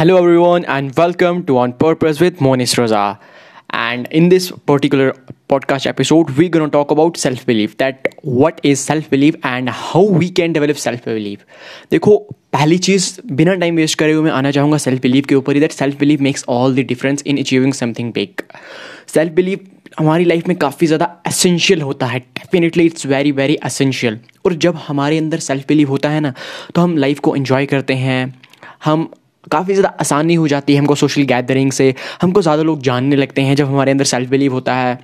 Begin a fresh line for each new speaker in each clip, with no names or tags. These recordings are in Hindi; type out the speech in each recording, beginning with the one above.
Hello, everyone, and welcome to On Purpose with Monis Roza. And in this particular podcast episode, we're going to talk about self belief that what is self belief and how we can develop self belief. देखो पहली चीज़ बिना टाइम वेस्ट करे हुए मैं आना चाहूँगा सेल्फ बिलीव के ऊपर ही that self believe makes all the difference in achieving something big self believe हमारी लाइफ में काफ़ी ज़्यादा एसेंशियल होता है definitely it's very very essential और जब हमारे अंदर सेल्फ बिलीव होता है ना तो हम लाइफ को इन्जॉय करते हैं हम काफ़ी ज़्यादा आसानी हो जाती है हमको सोशल गैदरिंग से। हमको ज़्यादा लोग जानने लगते हैं जब हमारे अंदर सेल्फ बिलीव होता है।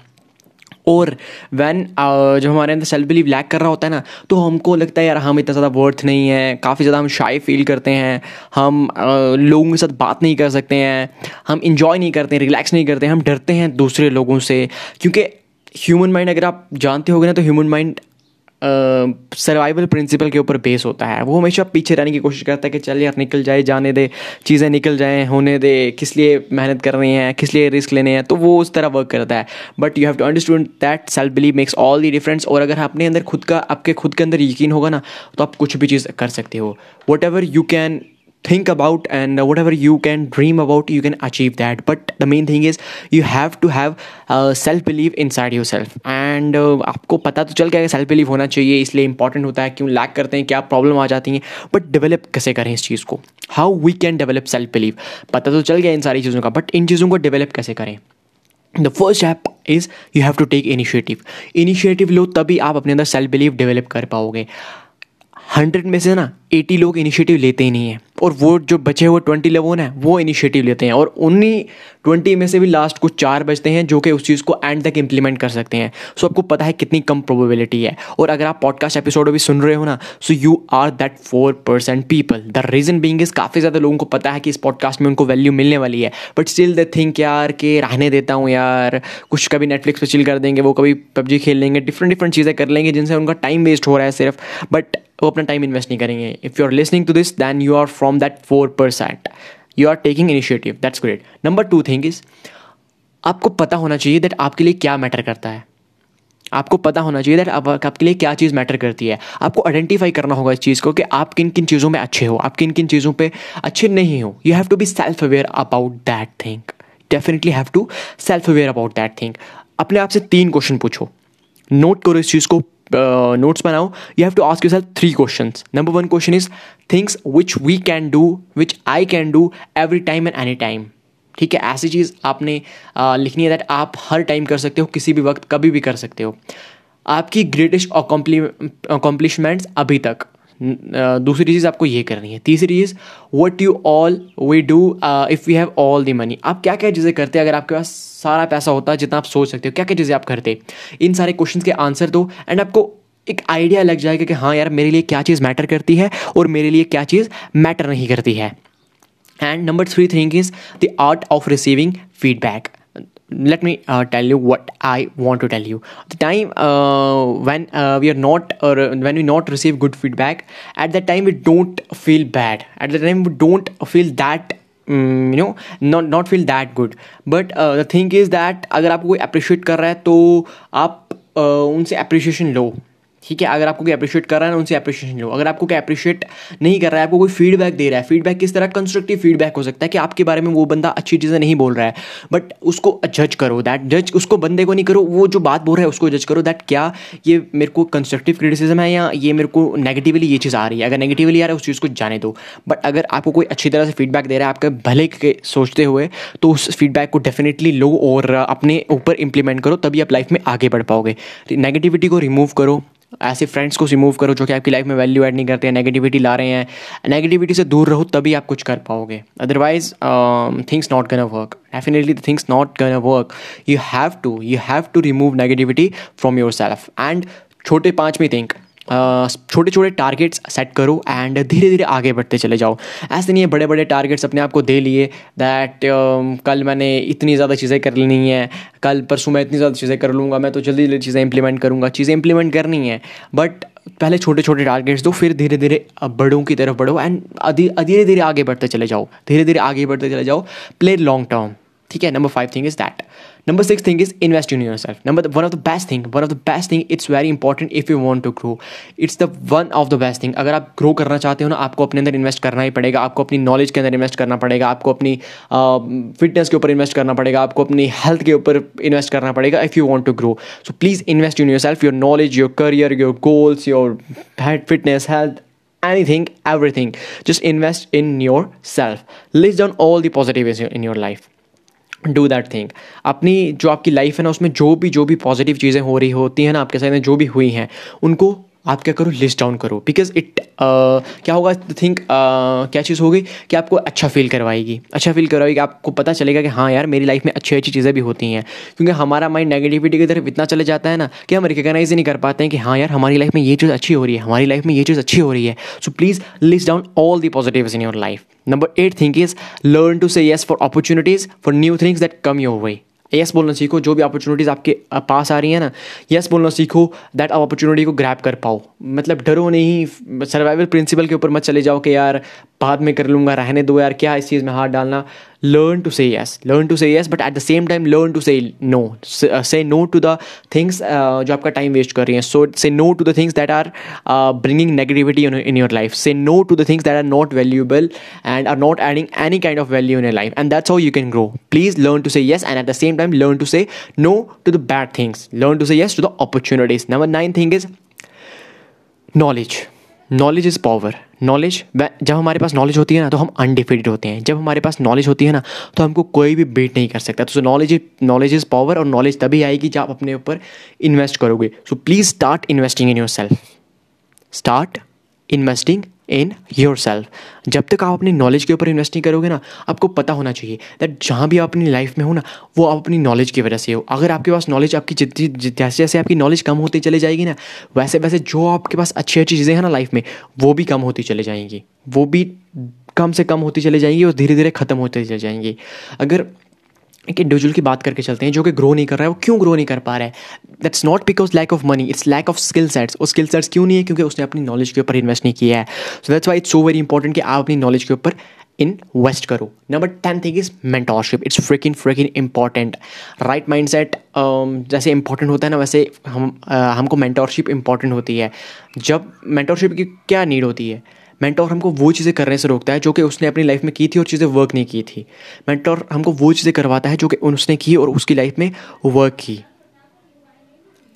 और वैन जब हमारे अंदर सेल्फ बिलीव लैक कर रहा होता है ना तो हमको लगता है, यार, हम इतना ज़्यादा वर्थ नहीं है। काफ़ी ज़्यादा हम शाई फील करते हैं। हम लोगों के साथ बात नहीं कर सकते हैं। हम इंजॉय नहीं करते रिलैक्स नहीं करते। हम डरते हैं दूसरे लोगों से। क्योंकि ह्यूमन माइंड अगर आप जानते हो ना तो ह्यूमन माइंड सर्वाइवल प्रिंसिपल के ऊपर बेस होता है। वो हमेशा पीछे रहने की कोशिश करता है कि चल यार, निकल जाए, जाने दे, चीज़ें निकल जाएँ, होने दे, किस लिए मेहनत कर रही हैं, किस लिए रिस्क लेने हैं तो वो उस तरह वर्क करता है। But you have to understand that self believe makes all the difference और अगर अपने अंदर खुद का, आपके खुद के अंदर यकीन होगा ना तो आप कुछ भी चीज़ कर सकते हो। Whatever you can think about and whatever you can dream about you can achieve that. But the main thing is you have to have uh, self belief inside yourself. And uh, आपको पता तो चल गया सेल्फ बिलीव होना चाहिए इसलिए इंपॉर्टेंट होता है क्यों लैक करते हैं क्या प्रॉब्लम आ जाती हैं। बट डेवलप कैसे करें इस चीज़ को? How we can develop self believe पता तो चल गया इन सारी चीज़ों का बट इन चीज़ों को डेवलप कैसे करें? The first step is you have to take initiative initiative लो तभी आप अपने अंदर सेल्फ बिलीव डेवलप कर पाओगे। हंड्रेड में से ना एटी लोग इनिशिएटिव लेते ही नहीं हैं। और वो जो बचे हुए ट्वेंटी लोग हैं, वो इनिशिएटिव लेते हैं। और उन्हीं ट्वेंटी में से भी लास्ट कुछ चार बचते हैं, जो कि उस चीज़ को एंड तक इम्प्लीमेंट कर सकते हैं। सो आपको पता है कितनी कम प्रोबेबिलिटी है। और अगर आप पॉडकास्ट एपिसोड अभी सुन रहे हो ना so you are that four percent people the reason being is काफ़ी ज़्यादा लोगों को पता है कि इस पॉडकास्ट में उनको वैल्यू मिलने वाली है। बट स्टिल द थिंक यार के रहने देता हूँ यार, कुछ कभी नेटफ्लिक्स पर चिल कर देंगे, वो कभी पबजी खेल लेंगे डिफरेंट डिफरेंट चीज़ें कर लेंगे जिनसे उनका टाइम वेस्ट हो रहा है सिर्फ़। बट वो अपना टाइम इन्वेस्ट नहीं करेंगे। Are listening to this then you are from that four percent you are taking initiative that's great number two thing is आपको पता होना चाहिए दैट आपके लिए क्या मैटर करता है। आपको पता होना चाहिए दैट आप, आपके लिए क्या चीज़ मैटर करती है। आपको आइडेंटिफाई करना होगा इस चीज़ को कि आप किन किन चीज़ों में अच्छे हो। आप किन किन चीज़ों पे अच्छे नहीं हो। You have to be self aware about that thing definitely have to self aware about that thing अपने आप से तीन क्वेश्चन पूछो। नोट करो इस चीज़ को। नोट्स बनाओ you have to ask yourself three question number one question is things which we can do which I can do every time and any time ठीक है ऐसी चीज़ आपने uh, लिखनी है दैट आप हर टाइम कर सकते हो किसी भी वक्त कभी भी कर सकते हो। आपकी ग्रेटेस्ट अकॉम्प्लिशमेंट्स अभी तक। दूसरी चीज़ आपको ये करनी है। तीसरी चीज़ what you all we do if you have all the money आप क्या क्या चीज़ें करते हैं? अगर आपके पास सारा पैसा होता है जितना आप सोच सकते हो क्या क्या चीज़ें आप करते? इन सारे क्वेश्चन के आंसर दो एंड आपको एक आइडिया लग जाएगा कि हाँ यार, मेरे लिए क्या चीज़ मैटर करती है और मेरे लिए क्या चीज़ मैटर नहीं करती है। And number three thing is the art of receiving feedback let me uh, tell you what i want to tell you the time uh, when uh, we are not or when we not receive good feedback at that time we don't feel bad at the time we don't feel that um, you know not not feel that good but uh, the thing is that अगर आपको कोई अप्रिशिएट कर रहा है तो आप uh, उनसे अप्रिशिएशन लो ठीक है, अगर आपको कोई अप्रिशिएट कर रहा है ना, उनसे अप्रिशिएशन लो। अगर आपको कोई अप्रिशिएट नहीं कर रहा है, आपको कोई फीडबैक दे रहा है फीडबैक किस तरह? कंस्ट्रक्टिव फीडबैक हो सकता है कि आपके बारे में वो बंदा अच्छी चीज़ें नहीं बोल रहा है। बट उसको जज करो दैट जज उसको बंदे को नहीं करो, वो जो बात बोल रहा है उसको जज करो दैट क्या ये मेरे को कंस्ट्रक्टिव क्रिटिसिज्म है या ये मेरे को नेगेटिवली ये चीज़ आ रही है? अगर नेगेटिवली आ रहा है, उस चीज़ को जाने दो। बट अगर आपको कोई अच्छी तरह से फीडबैक दे रहा है, आपके भले के सोचते हुए तो उस फीडबैक को डेफिनेटली लो और अपने ऊपर इंप्लीमेंट करो, तभी आप लाइफ में आगे बढ़ पाओगे। नेगेटिविटी को रिमूव करो ऐसे फ्रेंड्स को रिमूव करो जो कि आपकी लाइफ में वैल्यू ऐड नहीं करते हैं नेगेटिविटी ला रहे हैं। नेगेटिविटी से दूर रहो, तभी आप कुछ कर पाओगे। Otherwise things not gonna work definitely things not gonna work you have to you have to remove negativity from yourself and छोटे पाँच में थिंक छोटे छोटे टारगेट्स सेट करो एंड धीरे धीरे आगे बढ़ते चले जाओ। ऐसे नहीं है बड़े बड़े टारगेट्स अपने आप को दे लिए दैट uh, कल मैंने इतनी ज़्यादा चीज़ें कर लेनी है कल परसों मैं इतनी ज़्यादा चीज़ें कर लूँगा मैं तो जल्दी जल्दी चीज़ें इंप्लीमेंट करूँगा। चीज़ें इंप्लीमेंट करनी है बट पहले छोटे छोटे टारगेट्स दो फिर धीरे धीरे बड़ों की तरफ़ बढ़ो एंड धीरे धीरे आगे बढ़ते चले जाओ। धीरे धीरे आगे बढ़ते चले जाओ। प्ले लॉन्ग टर्म ठीक है? Number five thing is that number six thing is invest in yourself number the, one of the best thing one of the best thing it's very important if you want to grow it's the one of the best thing अगर आप ग्रो करना चाहते हो ना आपको अपने अंदर इन्वेस्ट करना ही पड़ेगा आपको अपनी नॉलेज के अंदर इन्वेस्ट करना पड़ेगा आपको अपनी फिटनेस के ऊपर इन्वेस्ट करना पड़ेगा आपको अपनी हेल्थ के ऊपर इन्वेस्ट करना पड़ेगा if you want to grow so please invest in yourself your knowledge your career your goals your fitness health anything everything just invest in yourself list down all the positives in your life Do that thing. अपनी जो आपकी लाइफ है ना, उसमें जो भी जो भी पॉजिटिव चीज़ें हो रही होती हैं ना, आपके साथ में जो भी हुई हैं, उनको आप क्या करो लिस्ट डाउन करो। बिकॉज़ इट क्या होगा थिंक uh, क्या चीज़ होगी कि आपको अच्छा फील करवाएगी। अच्छा फील करवाएगी आपको पता चलेगा कि हाँ यार मेरी लाइफ में अच्छी अच्छी चीज़ें भी होती हैं। क्योंकि हमारा माइंड नेगेटिविटी की तरफ़ इतना चले जाता है ना कि हम रिकगनाइज ही नहीं कर पाते हैं कि हाँ यार हमारी लाइफ में ये चीज़ अच्छी हो रही है हमारी लाइफ में ये चीज़ अच्छी हो रही है। So please list down all the positive in your life number eight think is learn to say yes for opportunities for new things that come your way yes बोलना सीखो, जो भी अपॉर्चुनिटीज़ आपके पास आ रही है ना यस बोलना सीखो दैट आप अपॉर्चुनिटी को ग्रैप कर पाओ। मतलब डरो नहीं सर्वाइवल प्रिंसिपल के ऊपर मत चले जाओ कि यार, बाद में कर लूँगा, रहने दो यार, क्या इस चीज़ में हाथ डालना। Learn to say yes learn to say yes but at the same time learn to say no uh, say no to the things uh, जो आपका टाइम वेस्ट कर रही हैं so say no to the things that are uh, bringing negativity in, in your life say no to the things that are not valuable and are not adding any kind of value in your life and that's how you can grow please learn to say yes and at the same time learn to say no to the bad things learn to say yes to the opportunities number nine thing is knowledge knowledge is power knowledge जब हमारे पास नॉलेज होती है ना तो हम अनडिफिटेड होते हैं। जब हमारे पास नॉलेज होती है ना तो हमको कोई भी बीट नहीं कर सकता। तो नॉलेज नॉलेज इज़ पावर और नॉलेज तभी आएगी जब आप अपने ऊपर इन्वेस्ट करोगे। So please start investing in yourself start investing in yourself जब तक आप अपनी नॉलेज के ऊपर इन्वेस्ट नहीं करोगे ना, आपको पता होना चाहिए दैट जहाँ भी आप अपनी लाइफ में हो ना, वो आप अपनी नॉलेज की वजह से हो। अगर आपके पास नॉलेज आपकी जितनी जैसे जैसे आपकी नॉलेज कम होती चली जाएगी ना, वैसे वैसे जो आपके पास अच्छी अच्छी चीज़ें हैं ना लाइफ में, वो भी कम होती चली जाएँगी। वो भी कम से कम होती चली जाएँगी और धीरे धीरे ख़त्म होती चली जाएँगी। अगर एक इंडिविजुअल की बात करके चलते हैं जो कि ग्रो नहीं कर रहा है वो क्यों ग्रो नहीं कर पा रहा है? That's not because lack of money it's lack of skill sets और स्किल सेट्स क्यों नहीं है? क्योंकि उसने अपनी नॉलेज के ऊपर इन्वेस्ट नहीं किया है। So that's why it's so very important कि आप अपनी नॉलेज के ऊपर इन्वेस्ट करो। Number ten thing is mentorship it's freaking freaking important right mindset जैसे इंपॉर्टेंट होता है ना वैसे हम uh, हमको मेंटोरशिप इंपॉर्टेंट होती है। जब मेंटोरशिप की क्या नीड होती है? मेंटोर हमको वो चीज़ें करने से रोकता है जो कि उसने अपनी लाइफ में की थी और चीज़ें वर्क नहीं की थी। मेंटोर हमको वो चीज़ें करवाता है जो कि उसने की और उसकी लाइफ में वर्क की।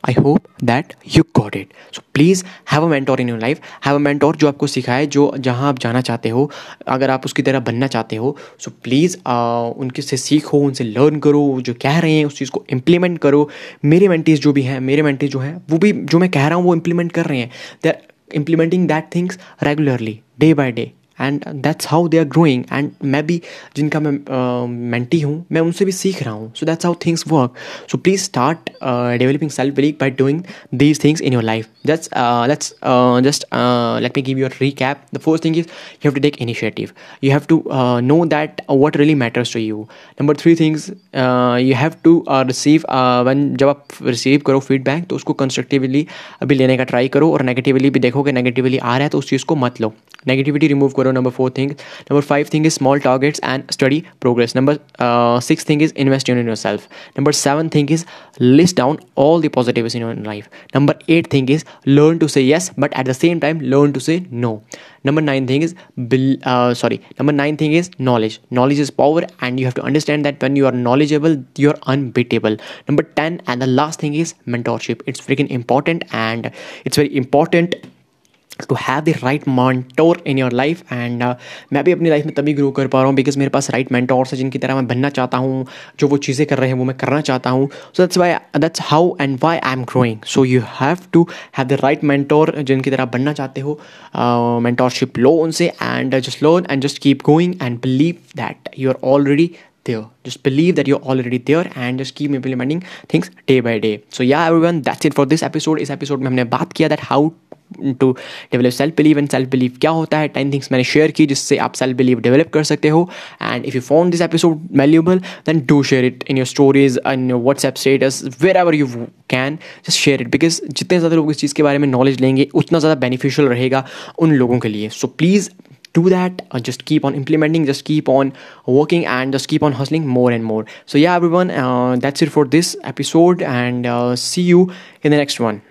I hope that you got it so please have a mentor in your life have a mentor जो आपको सिखाए, जो जहाँ आप जाना चाहते हो, अगर आप उसकी तरह बनना चाहते हो सो प्लीज़ उनके से सीखो, उनसे लर्न करो जो कह रहे हैं, उस चीज़ को इम्प्लीमेंट करो। मेरे मेंटीज जो भी हैं, मेरे मेंटीज जो हैं, वो भी, जो मैं कह रहा हूँ, वो इम्प्लीमेंट कर रहे हैं। They implementing that things regularly day by day and that's how they are growing and मैं भी जिनका मैं मेंटी uh, हूँ मैं उनसे भी सीख रहा हूँ। So that's how things work so please start developing self believe by doing these things in your life just let's just let me give your you have to take initiative. You have to uh, know that uh, what really matters to you. Number three things uh, you have to uh, receive uh, when जब आप रिसीव करो फीडबैक तो उसको कंस्ट्रक्टिवली अभी लेने का ट्राई करो और नेगेटिवली भी देखो कि नेगेटिवली आ रहा है तो उस चीज़ को मत लो. नेगेटिविटी रिमूव करो number four thing number five thing is small targets and study progress. Number uh, six thing is invest in yourself. Number seven thing is list down all the positives in your life. Number eight thing is learn to say yes but at the same time learn to say no. Number nine thing is uh, sorry number nine thing is knowledge. Knowledge is power and you have to understand that when you are knowledgeable you're unbeatable. Number 10 and the last thing is mentorship. It's freaking important and it's very important to have the right mentor in your life and मैं भी अपनी लाइफ में तभी ग्रो कर पा रहा हूँ बिकॉज़ मेरे पास राइट मैंटोर्स है जिनकी तरह मैं बनना चाहता हूँ, जो वो चीज़ें कर रहे हैं वो मैं करना चाहता हूँ। So that's why that's how and why I am growing so you have to have the right mentor जिनकी तरह बनना चाहते हो मैंटोरशिप लो उनसे and just learn and just keep going and believe that you are already there. Just believe that you're already there and just keep implementing things day by day. So yeah, everyone, that's it for this episode. इस episode में हमने बात किया that how to develop self believe and self believe क्या होता है टेन थिंग्स मैंने शेयर की जिससे आप सेल्फ बिलीव डेवलप कर सकते हो and if you found this episode valuable then do share it in your stories in your WhatsApp status wherever you can just share it because जितने ज़्यादा लोग इस चीज़ के बारे में नॉलेज लेंगे उतना ज़्यादा बेनिफिशियल रहेगा उन लोगों के लिए so please do that uh, just keep on implementing just keep on working and just keep on hustling more and more. So yeah everyone uh, that's it for this episode and uh, see you in the next one